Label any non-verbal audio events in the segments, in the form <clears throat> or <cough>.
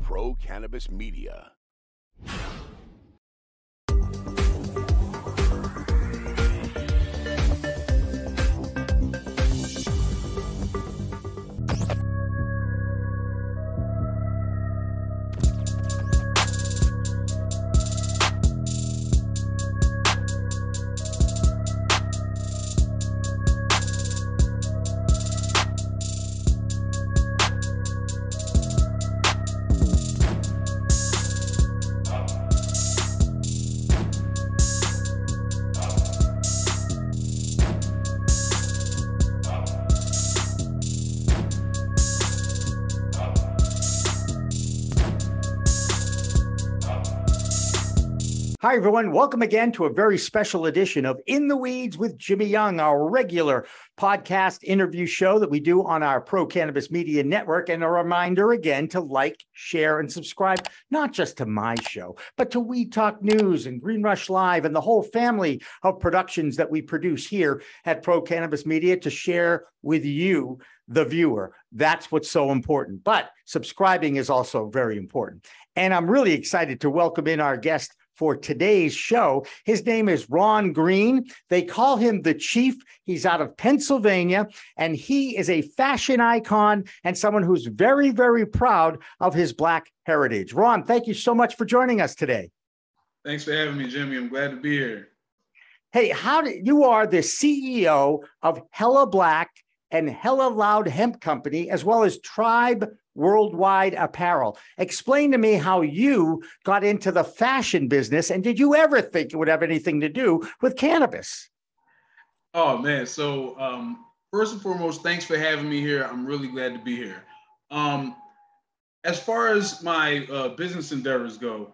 Pro Cannabis Media. Hi, everyone. Welcome again to a very special edition of In the Weeds with Jimmy Young, our regular podcast interview show that we do on our Pro Cannabis Media Network. And a reminder again to like, share, and subscribe, not just to my show, but to Weed Talk News and Green Rush Live and the whole family of productions that we produce here at Pro Cannabis Media to share with you the viewer. That's what's so important. But subscribing is also very important. And I'm really excited to welcome in our guest for today's show. His name is Ron Green. They call him the Chief. He's out of Pennsylvania, and he is a fashion icon and someone who's very, very proud of his Black heritage. Ron, thank you so much for joining us today. Thanks for having me, Jimmy. I'm glad to be here. Hey, how do you are the CEO of Hella Black and Hella Loud Hemp Company, as well as Tribe Worldwide Apparel. Explain to me how you got into the fashion business and did you ever think it would have anything to do with cannabis? Oh, man. So, um, first and foremost, thanks for having me here. I'm really glad to be here. Um, as far as my uh, business endeavors go,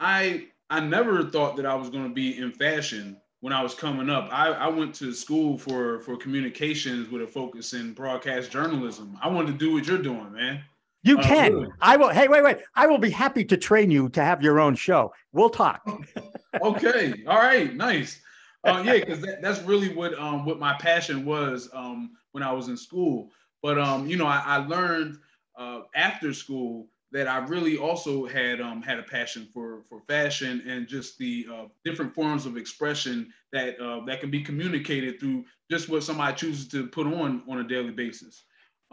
I I never thought that I was going to be in fashion when I was coming up. I, I went to school for for communications with a focus in broadcast journalism. I wanted to do what you're doing, man. You uh, can. Really? I will. Hey, wait, wait. I will be happy to train you to have your own show. We'll talk. <laughs> okay. All right. Nice. Uh, yeah, because that, that's really what um, what my passion was um, when I was in school. But um, you know, I, I learned uh, after school that I really also had um, had a passion for for fashion and just the uh, different forms of expression that uh, that can be communicated through just what somebody chooses to put on on a daily basis.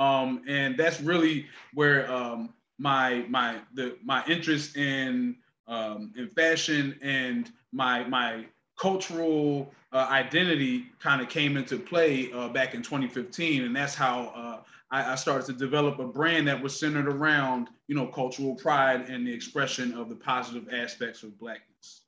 Um, and that's really where um, my my the my interest in um, in fashion and my my cultural uh, identity kind of came into play uh, back in 2015, and that's how uh, I, I, started to develop a brand that was centered around you know cultural pride and the expression of the positive aspects of blackness.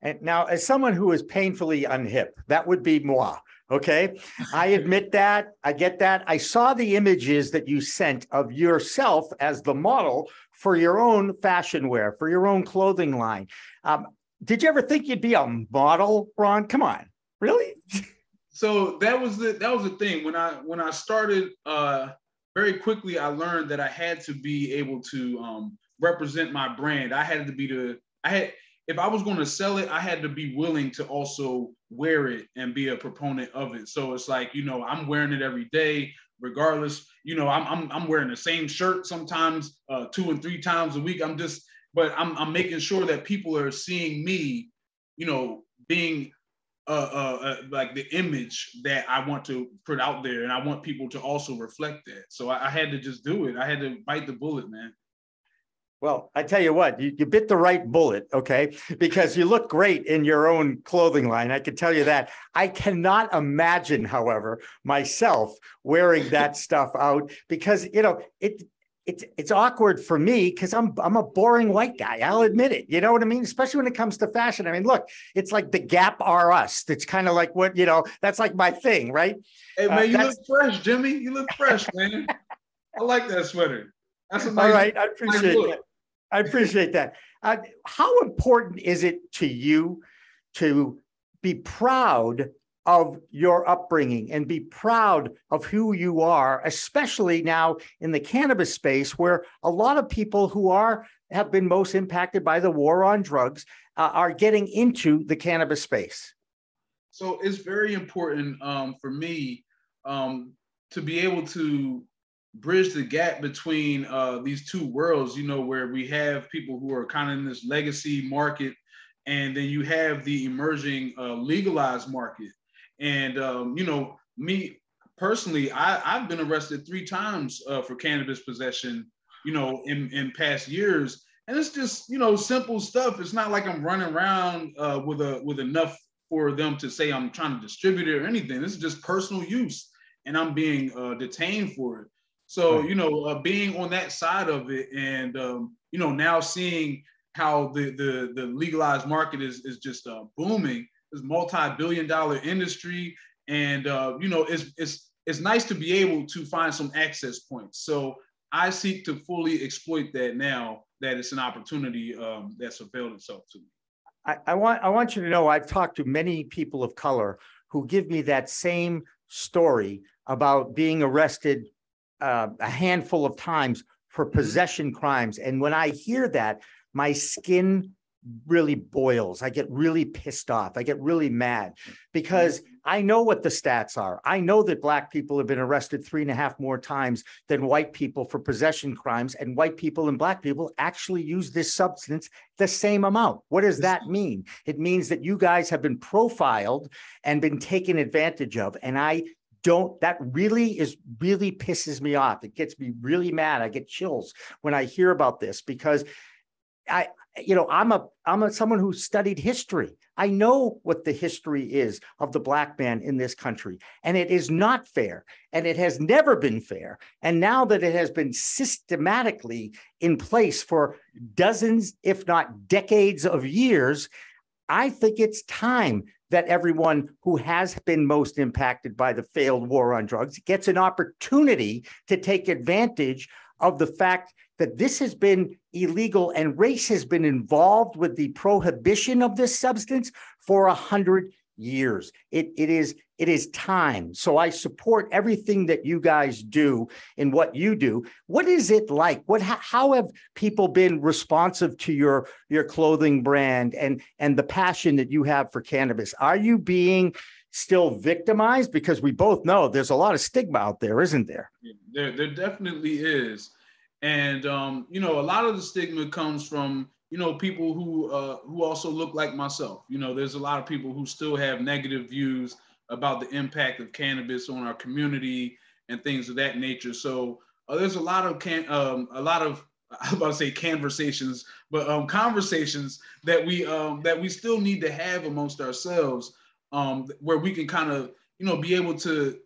And now, as someone who is painfully unhip, that would be moi. Okay. I admit that. I get that. I saw the images that you sent of yourself as the model for your own fashion wear, for your own clothing line. Um, did you ever think you'd be a model, Ron? Come on. Really? <laughs> so that was the that was the thing. When I when I started uh very quickly I learned that I had to be able to um represent my brand. I had to be the I had if I was going to sell it, I had to be willing to also wear it and be a proponent of it. So it's like, you know, I'm wearing it every day, regardless. You know, I'm I'm, I'm wearing the same shirt sometimes uh, two and three times a week. I'm just, but I'm I'm making sure that people are seeing me, you know, being uh, uh, uh, like the image that I want to put out there, and I want people to also reflect that. So I, I had to just do it. I had to bite the bullet, man. Well, I tell you what, you, you bit the right bullet, okay? Because you look great in your own clothing line. I can tell you that. I cannot imagine, however, myself wearing that <laughs> stuff out because you know it. It's it's awkward for me because I'm I'm a boring white guy. I'll admit it. You know what I mean? Especially when it comes to fashion. I mean, look, it's like the Gap R Us. It's kind of like what you know. That's like my thing, right? Hey man, uh, you look fresh, Jimmy. You look fresh, man. I like that sweater. That's a <laughs> nice, all right. I appreciate nice that. I appreciate that. Uh, how important is it to you to be proud of your upbringing and be proud of who you are, especially now in the cannabis space, where a lot of people who are have been most impacted by the war on drugs uh, are getting into the cannabis space. So it's very important um, for me um, to be able to bridge the gap between uh, these two worlds, you know, where we have people who are kind of in this legacy market, and then you have the emerging uh, legalized market. And, um, you know, me personally, I, I've been arrested three times uh, for cannabis possession, you know, in, in past years. And it's just, you know, simple stuff. It's not like I'm running around uh, with a with enough for them to say I'm trying to distribute it or anything. This is just personal use, and I'm being uh, detained for it. So right. you know, uh, being on that side of it, and um, you know, now seeing how the the, the legalized market is is just uh, booming. It's multi-billion dollar industry, and uh, you know, it's it's it's nice to be able to find some access points. So I seek to fully exploit that now that it's an opportunity um, that's availed itself to me. I, I want I want you to know I've talked to many people of color who give me that same story about being arrested uh, a handful of times for mm-hmm. possession crimes. And when I hear that, my skin really boils. I get really pissed off. I get really mad because. I know what the stats are. I know that black people have been arrested three and a half more times than white people for possession crimes, and white people and black people actually use this substance the same amount. What does that mean? It means that you guys have been profiled and been taken advantage of. And I don't that really is really pisses me off. It gets me really mad. I get chills when i hear about this because i you know i'm a i'm a someone who studied history. I know what the history is of the black man in this country and it is not fair and it has never been fair. And now that it has been systematically in place for dozens if not decades of years i think it's time that everyone who has been most impacted by the failed war on drugs gets an opportunity to take advantage of the fact that this has been illegal and race has been involved with the prohibition of this substance for a hundred years. It, it is it is time. So I support everything that you guys do and what you do. What is it like? What how have people been responsive to your your clothing brand and and the passion that you have for cannabis? Are you being still victimized because we both know there's a lot of stigma out there, isn't there? There there definitely is. And um, you know, a lot of the stigma comes from you know people who uh, who also look like myself. You know, there's a lot of people who still have negative views about the impact of cannabis on our community and things of that nature. So uh, there's a lot of can um, a lot of <laughs> I about to say conversations, but um, conversations that we um, that we still need to have amongst ourselves, um, where we can kind of you know be able to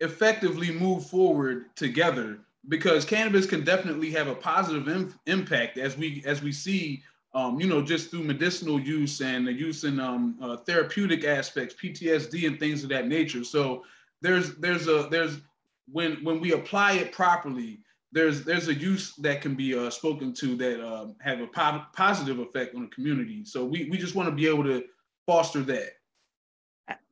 effectively move forward together because cannabis can definitely have a positive Im- impact as we as we see um, you know just through medicinal use and the use in um, uh, therapeutic aspects ptsd and things of that nature. So there's there's a there's when when we apply it properly there's there's a use that can be uh, spoken to that uh, have a po- positive effect on the community. So we, we just want to be able to foster that.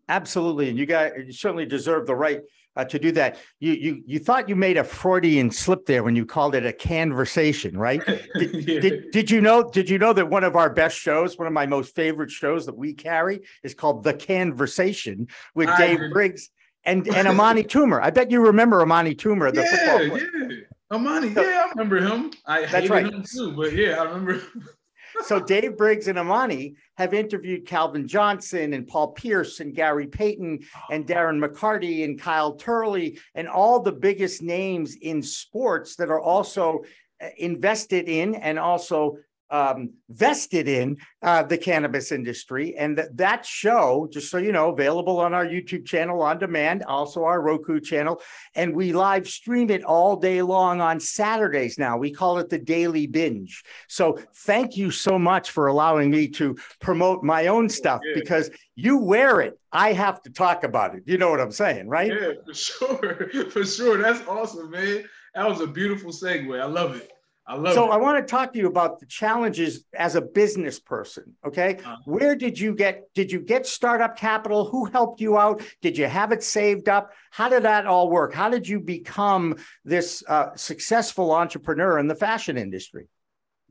Absolutely. And you guys you certainly deserve the right uh, to do that. You you you thought you made a Freudian slip there when you called it a conversation, right? <laughs> Did, yeah. did, did you know did you know that one of our best shows, one of my most favorite shows that we carry is called The Conversation with I Dave Briggs and <laughs> and Amani Toomer. I bet you remember Amani Toomer, the yeah, football player. Yeah. Amani, yeah, I remember him. I hated right. him too, but yeah, I remember <laughs> so Dave Briggs and Amani have interviewed Calvin Johnson and Paul Pierce and Gary Payton and Darren McCarty and Kyle Turley and all the biggest names in sports that are also uh, invested in and also um, vested in uh, the cannabis industry. And th- that show, just so you know, available on our YouTube channel on demand, also our Roku channel. And we live stream it all day long on Saturdays now. We call it the Daily Binge. So thank you so much for allowing me to promote my own stuff yeah. because you wear it. I have to talk about it. You know what I'm saying, right? Yeah, for <laughs> sure. For sure. That's awesome, man. That was a beautiful segue. I love it. I love so it. I want to talk to you about the challenges as a business person. Okay. Uh-huh. Where did you get, did you get startup capital? Who helped you out? Did you have it saved up? How did that all work? How did you become this uh, successful entrepreneur in the fashion industry?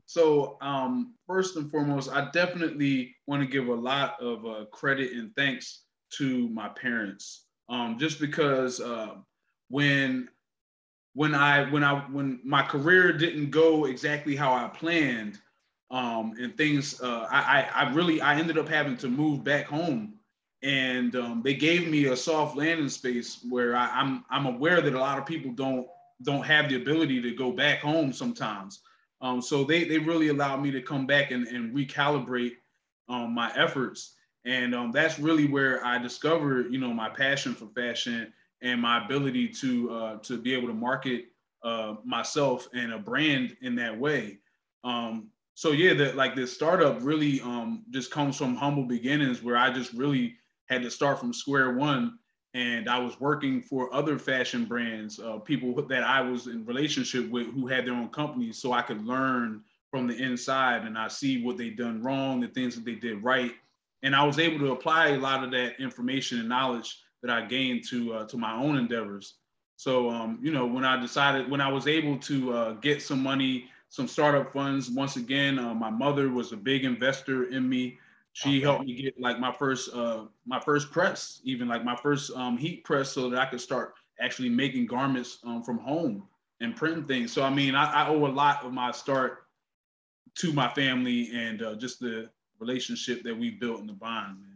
So um, first and foremost, I definitely want to give a lot of uh, credit and thanks to my parents, um, just because uh, when when I when I when my career didn't go exactly how I planned, um, and things uh, I, I really I ended up having to move back home, and um, they gave me a soft landing space where I, I'm I'm aware that a lot of people don't don't have the ability to go back home sometimes. Um, so they they really allowed me to come back and, and recalibrate um, my efforts, and um, that's really where I discovered you know my passion for fashion and my ability to uh, to be able to market uh, myself and a brand in that way. Um, so yeah, that like this startup really um, just comes from humble beginnings where I just really had to start from square one and I was working for other fashion brands, uh, people that I was in relationship with who had their own companies, so I could learn from the inside and I see what they done wrong, the things that they did right, and I was able to apply a lot of that information and knowledge that I gained to uh, to my own endeavors. So um, you know, when I decided, when I was able to uh, get some money, some startup funds, once again, uh, my mother was a big investor in me. She okay. helped me get like my first uh my first press, even like my first um heat press, so that I could start actually making garments um, from home and printing things. So I mean, I, I, owe a lot of my start to my family and uh, just the relationship that we built in the bond. Man.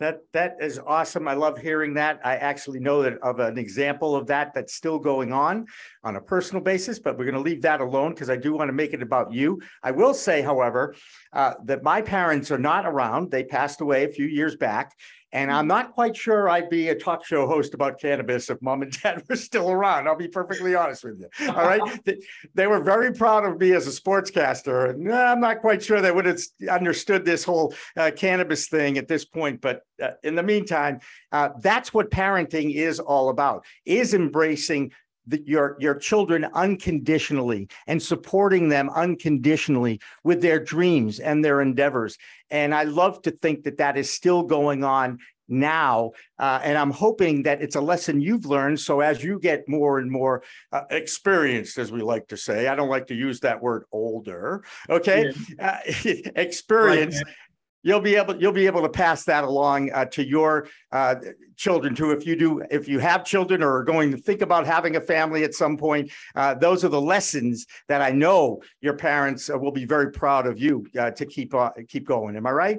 That that is awesome. I love hearing that. I actually know that of an example of that that's still going on on a personal basis, but we're going to leave that alone because I do want to make it about you. I will say, however, uh, that my parents are not around. They passed away a few years back, and I'm not quite sure I'd be a talk show host about cannabis if mom and <laughs> dad were still around. I'll be perfectly honest with you. All right. <laughs> they, were very proud of me as a sportscaster. And I'm not quite sure they would have understood this whole uh, cannabis thing at this point. But uh, in the meantime, uh, that's what parenting is all about, is embracing the, your your children unconditionally and supporting them unconditionally with their dreams and their endeavors and i love to think that that is still going on now uh, and i'm hoping that it's a lesson you've learned. So as you get more and more uh, experienced as we like to say i don't like to use that word older okay? Yeah. uh, <laughs> experience right you'll be able you'll be able to pass that along uh, to your uh, children too if you do if you have children or are going to think about having a family at some point. Uh, those are the lessons that i know your parents uh, will be very proud of you uh, to keep keep going. Am i right?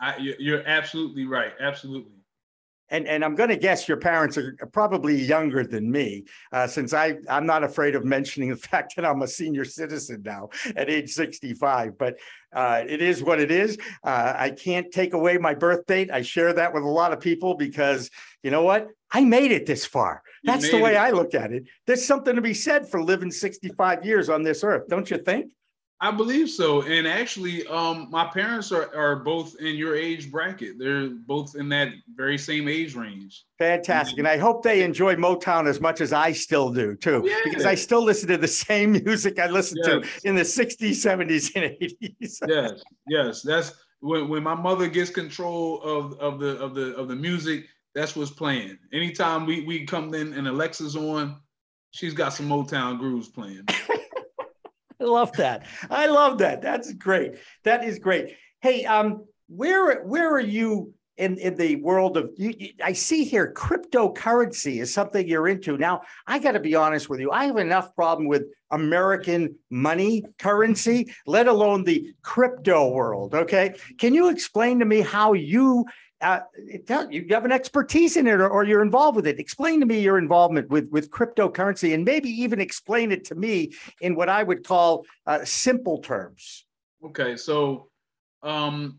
I, you're absolutely right. Absolutely and and I'm going to guess your parents are probably younger than me, uh, since I I'm not afraid of mentioning <laughs> the fact that I'm a senior citizen now at age 65. But uh, it is what it is. Uh, I can't take away my birth date. I share that with a lot of people because you know what? I made it this far. That's the way it. I look at it. There's something to be said for living 65 years on this earth, don't you think? I believe so. And actually, um, my parents are, are both in your age bracket. They're both in that very same age range. Fantastic. And I hope they enjoy Motown as much as I still do, too, yeah. because I still listen to the same <laughs> music I listened yes. to in the 60s, 70s, and 80s. <laughs> yes, yes. That's when, when my mother gets control of, of the of the of the music, that's what's playing. Anytime we, we come in and Alexa's on, she's got some Motown grooves playing. <laughs> I love that. I love that. That's great. That is great. Hey, um, where where are you in, in the world of you, you, I see here cryptocurrency is something you're into. Now, I got to be honest with you. I have enough problem with American money currency, let alone the crypto world. Okay. Can you explain to me how you uh, you have an expertise in it or, or, you're involved with it. Explain to me your involvement with, with cryptocurrency and maybe even explain it to me in what I would call uh, simple terms. Okay, so um,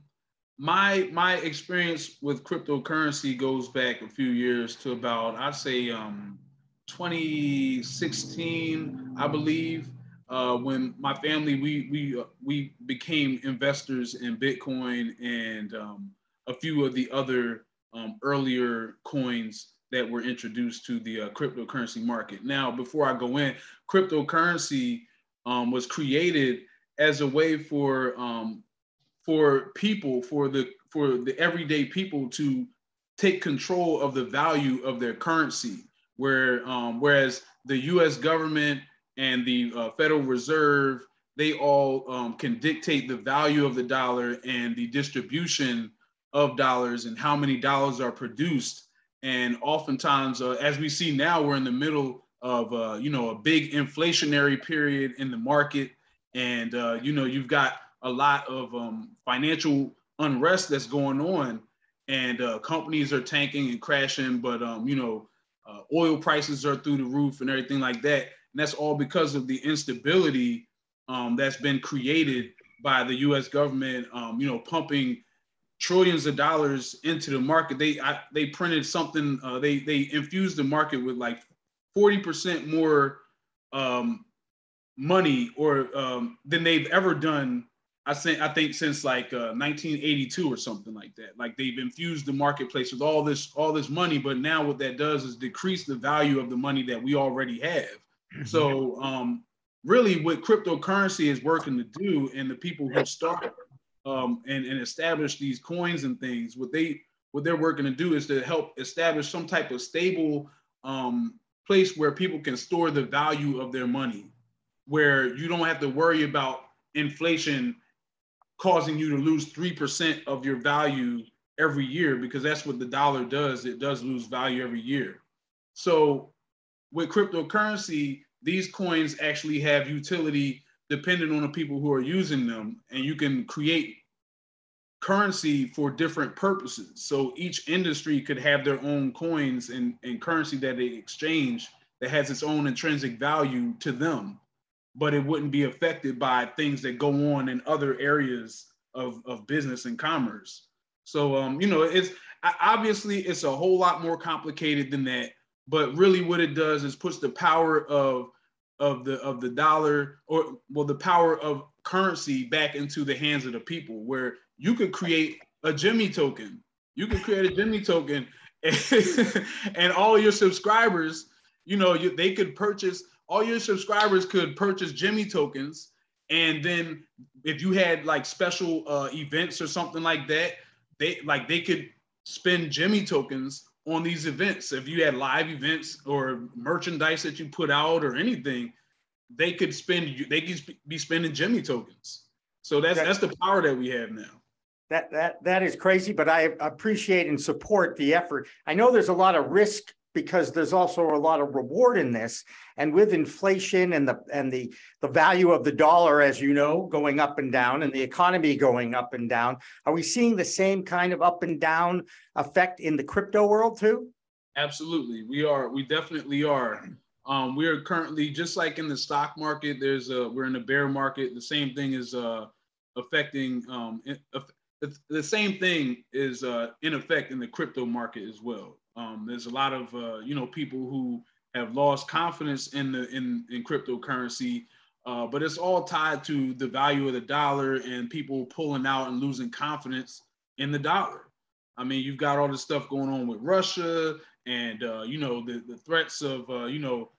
my my experience with cryptocurrency goes back a few years to about I'd say um, 2016, I believe. Uh, when my family we we uh, we became investors in Bitcoin and um, a few of the other um, earlier coins that were introduced to the uh, cryptocurrency market. Now, before I go in, cryptocurrency um, was created as a way for um, for people, for the for the everyday people to take control of the value of their currency. Where um, whereas the U.S. government and the uh, Federal Reserve, they all um, can dictate the value of the dollar and the distribution of dollars and how many dollars are produced. And oftentimes, uh, as we see now, we're in the middle of uh, you know a big inflationary period in the market, and uh, you know you've got a lot of um, financial unrest that's going on, and uh, companies are tanking and crashing, but um, you know uh, oil prices are through the roof and everything like that, and that's all because of the instability um, that's been created by the U.S. government, um, you know, pumping trillions of dollars into the market. They I, they printed something. Uh, they they infused the market with like forty percent more um, money or um, than they've ever done. I think I think since like uh, 1982 or something like that. Like they've infused the marketplace with all this all this money, but now what that does is decrease the value of the money that we already have. Mm-hmm. So um, really, what cryptocurrency is working to do, and the people who start um, and, and establish these coins and things, what they what they're working to do is to help establish some type of stable um, place where people can store the value of their money, where you don't have to worry about inflation causing you to lose 3% of your value every year because that's what the dollar does. It does lose value every year. So with cryptocurrency, these coins actually have utility depending on the people who are using them and you can create currency for different purposes. So each industry could have their own coins and, and currency that they exchange that has its own intrinsic value to them but it wouldn't be affected by things that go on in other areas of, of business and commerce. So um, you know it's obviously it's a whole lot more complicated than that but really what it does is puts the power of of the of the dollar or well the power of currency back into the hands of the people where you could create a Jimmy token. You could create a Jimmy token and, <laughs> and all your subscribers, you know, you, they could purchase all your subscribers could purchase Jimmy tokens and then if you had like special uh, events or something like that, they like they could spend Jimmy tokens on these events. If you had live events or merchandise that you put out or anything, they could spend they could be spending Jimmy tokens. So that's that's the power that we have now. That that that is crazy, but I appreciate and support the effort. I know there's a lot of risk because there's also a lot of reward in this. And with inflation and the and the the value of the dollar as you know going up and down and the economy going up and down are we seeing the same kind of up and down effect in the crypto world too? Absolutely. We are we definitely are. Um, we are currently just like in the stock market there's a we're in a bear market. The same thing is uh, affecting um, the same thing is uh, in effect in the crypto market as well um, there's a lot of uh, you know people who have lost confidence in the in in cryptocurrency, uh, but it's all tied to the value of the dollar and people pulling out and losing confidence in the dollar. I mean, you've got all this stuff going on with Russia and uh, you know the the threats of uh, you know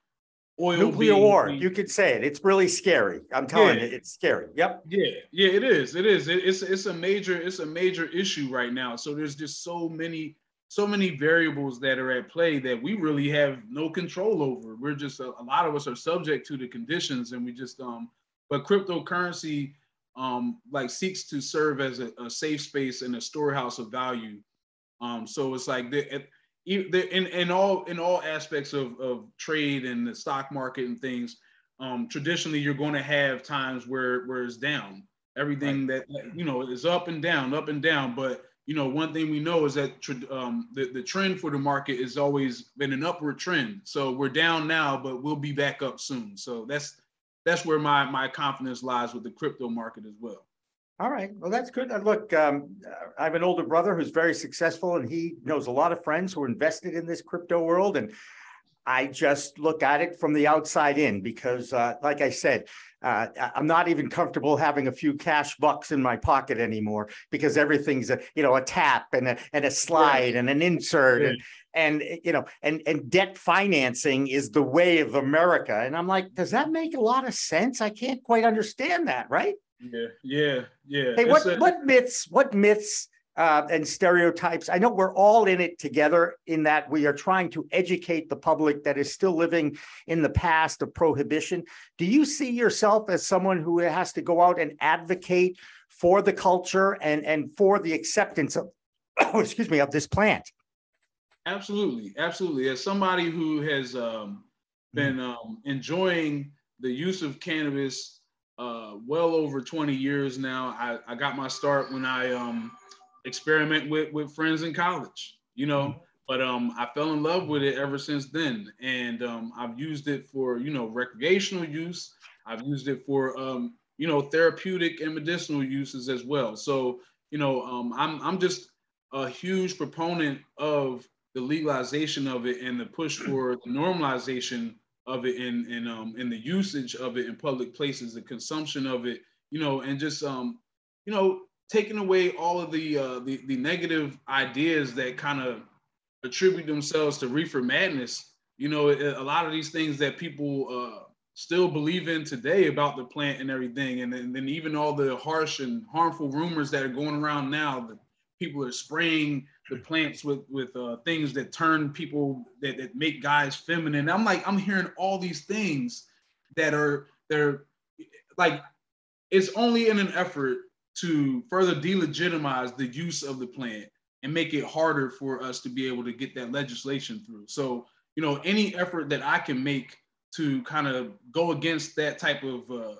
oil nuclear being, war. Being, you could say it. It's really scary. I'm telling yeah. you, it's scary. Yep. Yeah, yeah, it is. It is. It, it's it's a major it's a major issue right now. So there's just so many so many variables that are at play that we really have no control over. We're just a, a lot of us are subject to the conditions, and we just um. But cryptocurrency um like seeks to serve as a, a safe space and a storehouse of value. Um, so it's like the, the in in all in all aspects of of trade and the stock market and things. Um, traditionally, you're going to have times where where it's down. Everything right. that you know is up and down, up and down, but you know, one thing we know is that um, the, the trend for the market has always been an upward trend. So we're down now, but we'll be back up soon. So that's that's where my my confidence lies with the crypto market as well. All right. Well, that's good. Look, um, I have an older brother who's very successful, and he knows a lot of friends who are invested in this crypto world. And I just look at it from the outside in because, uh, like I said, uh, I'm not even comfortable having a few cash bucks in my pocket anymore because everything's a you know a tap and a and a slide yeah. and an insert yeah. and and you know and and debt financing is the way of America. And I'm like, does that make a lot of sense? I can't quite understand that, right? Yeah, yeah, yeah. Hey, what a- what myths? What myths? Uh, and stereotypes. I know we're all in it together in that we are trying to educate the public that is still living in the past of prohibition. Do you see yourself as someone who has to go out and advocate for the culture and, and for the acceptance of, <coughs> excuse me, of this plant? Absolutely, absolutely. As somebody who has um, been um, enjoying the use of cannabis uh, well over 20 years now. I, I got my start when I um, experiment with with friends in college, you know. Mm-hmm. But um, I fell in love with it ever since then, and um, I've used it for you know recreational use. I've used it for um, you know therapeutic and medicinal uses as well. So you know um, I'm I'm just a huge proponent of the legalization of it and the push <clears throat> for the normalization of it and and um and the usage of it in public places, the consumption of it, you know, and just um, you know, taking away all of the uh the, the negative ideas that kind of attribute themselves to reefer madness. You know, a lot of these things that people uh still believe in today about the plant and everything, and then, and even all the harsh and harmful rumors that are going around now that people are spraying the plants with with uh, things that turn people that, that make guys feminine. I'm like, I'm hearing all these things that are they're like it's only in an effort to further delegitimize the use of the plant and make it harder for us to be able to get that legislation through. So, you know, any effort that I can make to kind of go against that type of uh,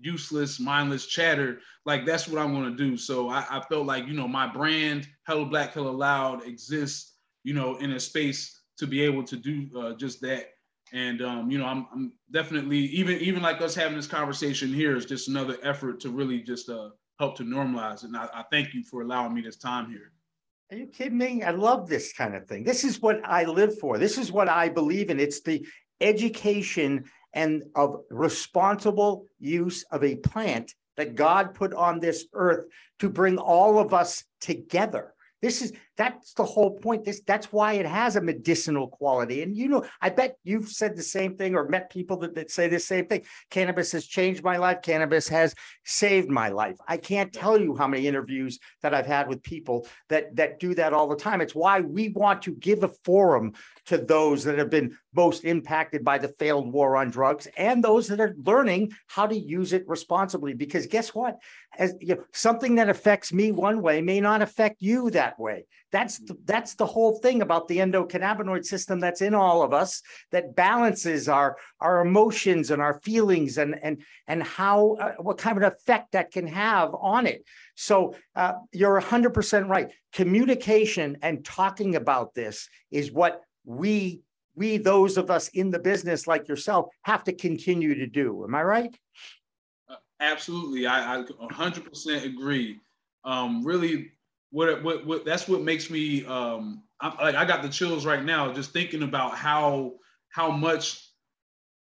useless, mindless chatter, like that's what I'm going to do. So I, I, felt like, you know, my brand, Hella Black, Hella Loud, exists, you know, in a space to be able to do uh, just that. And um, you know, I'm, I'm, definitely even even like us having this conversation here is just another effort to really just uh, help to normalize it. And I, I thank you for allowing me this time here. Are you kidding me? I love this kind of thing. This is what I live for. This is what I believe in. It's the education and of responsible use of a plant that God put on this earth to bring all of us together. This is that's the whole point. This that's why it has a medicinal quality. And you know, I bet you've said the same thing or met people that, that say the same thing. Cannabis has changed my life. Cannabis has saved my life. I can't tell you how many interviews that I've had with people that that do that all the time. It's why we want to give a forum to those that have been most impacted by the failed war on drugs and those that are learning how to use it responsibly. Because guess what? As you know, something that affects me one way may not affect you that way. That's the, that's the whole thing about the endocannabinoid system that's in all of us that balances our our emotions and our feelings and and and how uh, what kind of effect that can have on it. So uh, you're 100% right. Communication and talking about this is what we we those of us in the business like yourself have to continue to do. Am I right? Uh, absolutely, I, I 100% agree. Um, really, what, what, what that's what makes me um I, like I got the chills right now just thinking about how how much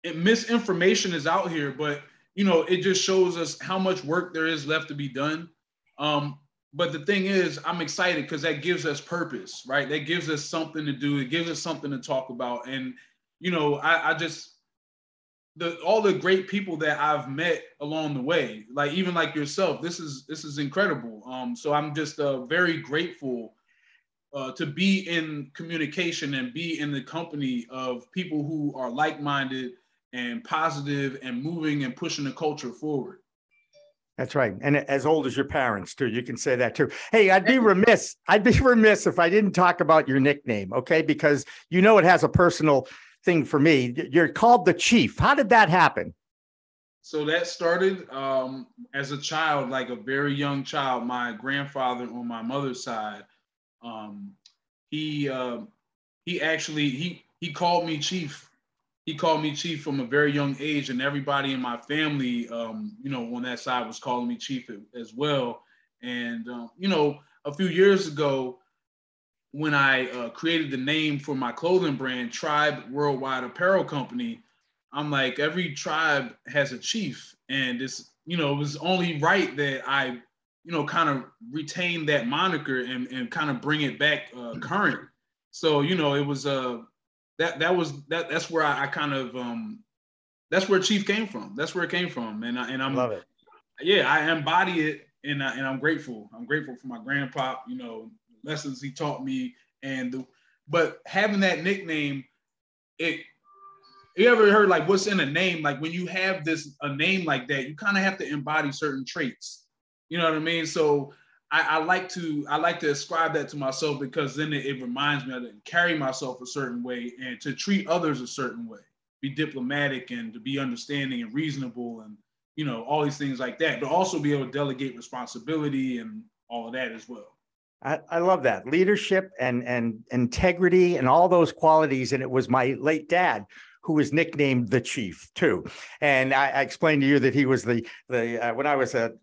it, misinformation is out here, but you know it just shows us how much work there is left to be done. Um, but the thing is, I'm excited because that gives us purpose, right? That gives us something to do. It gives us something to talk about, and you know, I, I just the all the great people that I've met along the way, like even like yourself, this is this is incredible. Um, so I'm just uh, very grateful uh, to be in communication and be in the company of people who are like-minded and positive and moving and pushing the culture forward. That's right. And as old as your parents, too. You can say that too. Hey, I'd be remiss. I'd be <laughs> remiss if I didn't talk about your nickname, okay? Because you know it has a personal thing for me. You're called the chief. How did that happen? So that started um, as a child, like a very young child. My grandfather on my mother's side, um, he uh, he actually he he called me chief. He called me chief from a very young age, and everybody in my family, um, you know, on that side was calling me chief as well. And um, you know, a few years ago, when I uh, created the name for my clothing brand, Tribe Worldwide Apparel Company, I'm like, every tribe has a chief. And it's, you know, it was only right that I, you know, kind of retain that moniker and, and kind of bring it back uh, current. So, you know, it was, uh, that, that was, that, that's where I, I kind of, um, that's where chief came from. That's where it came from. And I, and I'm, Love it. yeah, I embody it and, I, and I'm grateful. I'm grateful for my grandpa, you know, lessons he taught me, and the but having that nickname, it you ever heard like what's in a name? Like when you have this a name like that, you kind of have to embody certain traits. You know what I mean? So I, I, like to I like to ascribe that to myself because then it, it reminds me to carry myself a certain way and to treat others a certain way. be diplomatic and to be understanding and reasonable and you know all these things like that, but also be able to delegate responsibility and all of that as well. I, love that leadership and and integrity and all those qualities. And it was my late dad who was nicknamed the chief too. And I, I explained to you that he was the the uh, when I was a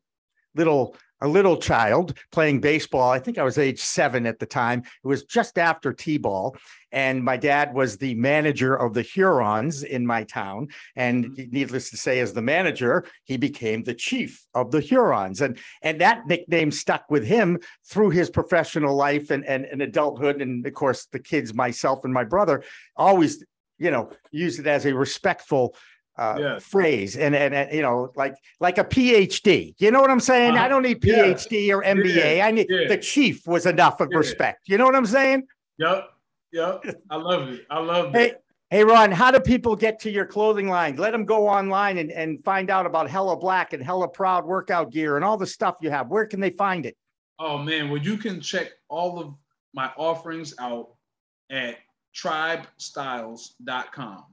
little a little child playing baseball. I think I was age seven at the time. It was just after T-ball, and my dad was the manager of the Hurons in my town. And mm-hmm. needless to say, as the manager, he became the chief of the Hurons, and and that nickname stuck with him through his professional life and and, and adulthood. And of course, the kids, myself and my brother, always you know use it as a respectful uh, yes. phrase and, and, and you know like like a phd you know what i'm saying? Uh, i don't need phd yeah. or mba yeah. i need yeah. the chief was enough of respect. You know what i'm saying? Yep yep i love it. I love hey, it. Hey ron how do people get to your clothing line? Let them go online and, and find out about hella black and hella proud workout gear and all the stuff you have. Where can they find it? Oh man. Well you can check all of my offerings out at tribestyles.com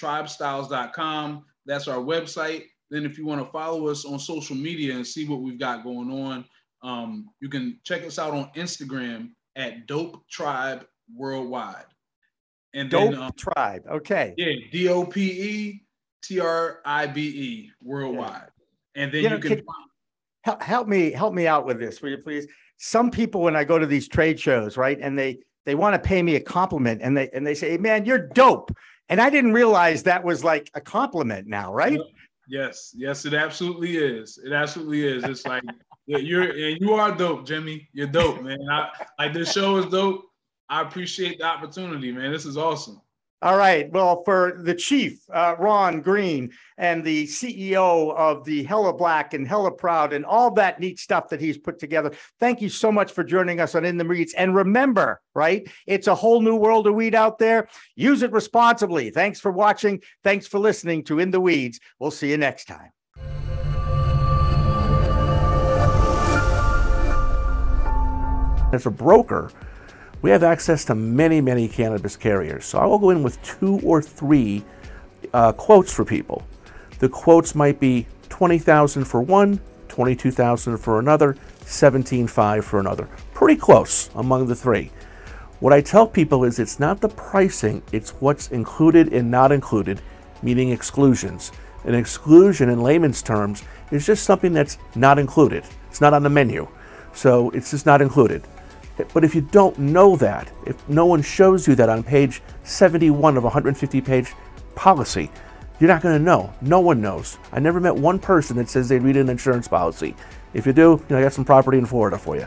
tribestyles.com. That's our website. Then, if you want to follow us on social media and see what we've got going on, um, you can check us out on Instagram at Dope Tribe Worldwide. And Dope then, um, Tribe. Okay. Yeah, D O P E T R I B E Worldwide. And then you, know, you can, can help, help me help me out with this, will you please? Some people, when I go to these trade shows, right, and they they want to pay me a compliment, and they and they say, hey, "Man, you're dope." And I didn't realize that was like a compliment now, right? Yes, yes, it absolutely is. It absolutely is. It's like yeah, you're and you are dope, Jimmy. You're dope, man. I, like this show is dope. I appreciate the opportunity, man. This is awesome. All right. Well, for the chief, uh, Ron Green, and the CEO of the Hella Black and Hella Proud, and all that neat stuff that he's put together, thank you so much for joining us on In the Weeds. And remember, right, it's a whole new world of weed out there. Use it responsibly. Thanks for watching. Thanks for listening to In the Weeds. We'll see you next time. As a broker, we have access to many, many cannabis carriers. So I will go in with two or three uh, quotes for people. The quotes might be 20,000 for one, 22,000 for another, 17.5 for another. Pretty close among the three. What I tell people is it's not the pricing, it's what's included and not included, meaning exclusions. An exclusion in layman's terms is just something that's not included. It's not on the menu. So it's just not included. But if you don't know that, if no one shows you that on page 71 of a 150 page policy, you're not going to know. No one knows. I never met one person that says they read an insurance policy. If you do, you know, I got some property in Florida for you.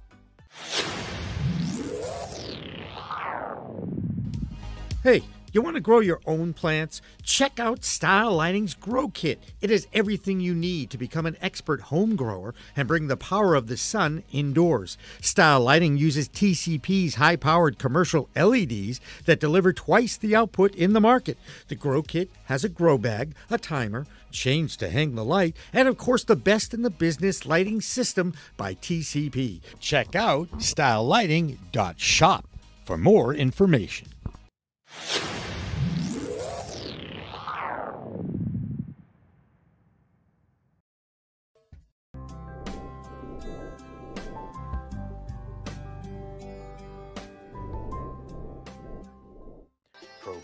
Hey, you want to grow your own plants? Check out Style Lighting's Grow Kit. It has everything you need to become an expert home grower and bring the power of the sun indoors. Style Lighting uses TCP's high powered commercial LEDs that deliver twice the output in the market. The Grow Kit has a grow bag, a timer, chains to hang the light, and of course, the best in the business lighting system by TCP. Check out stylelighting.shop for more information.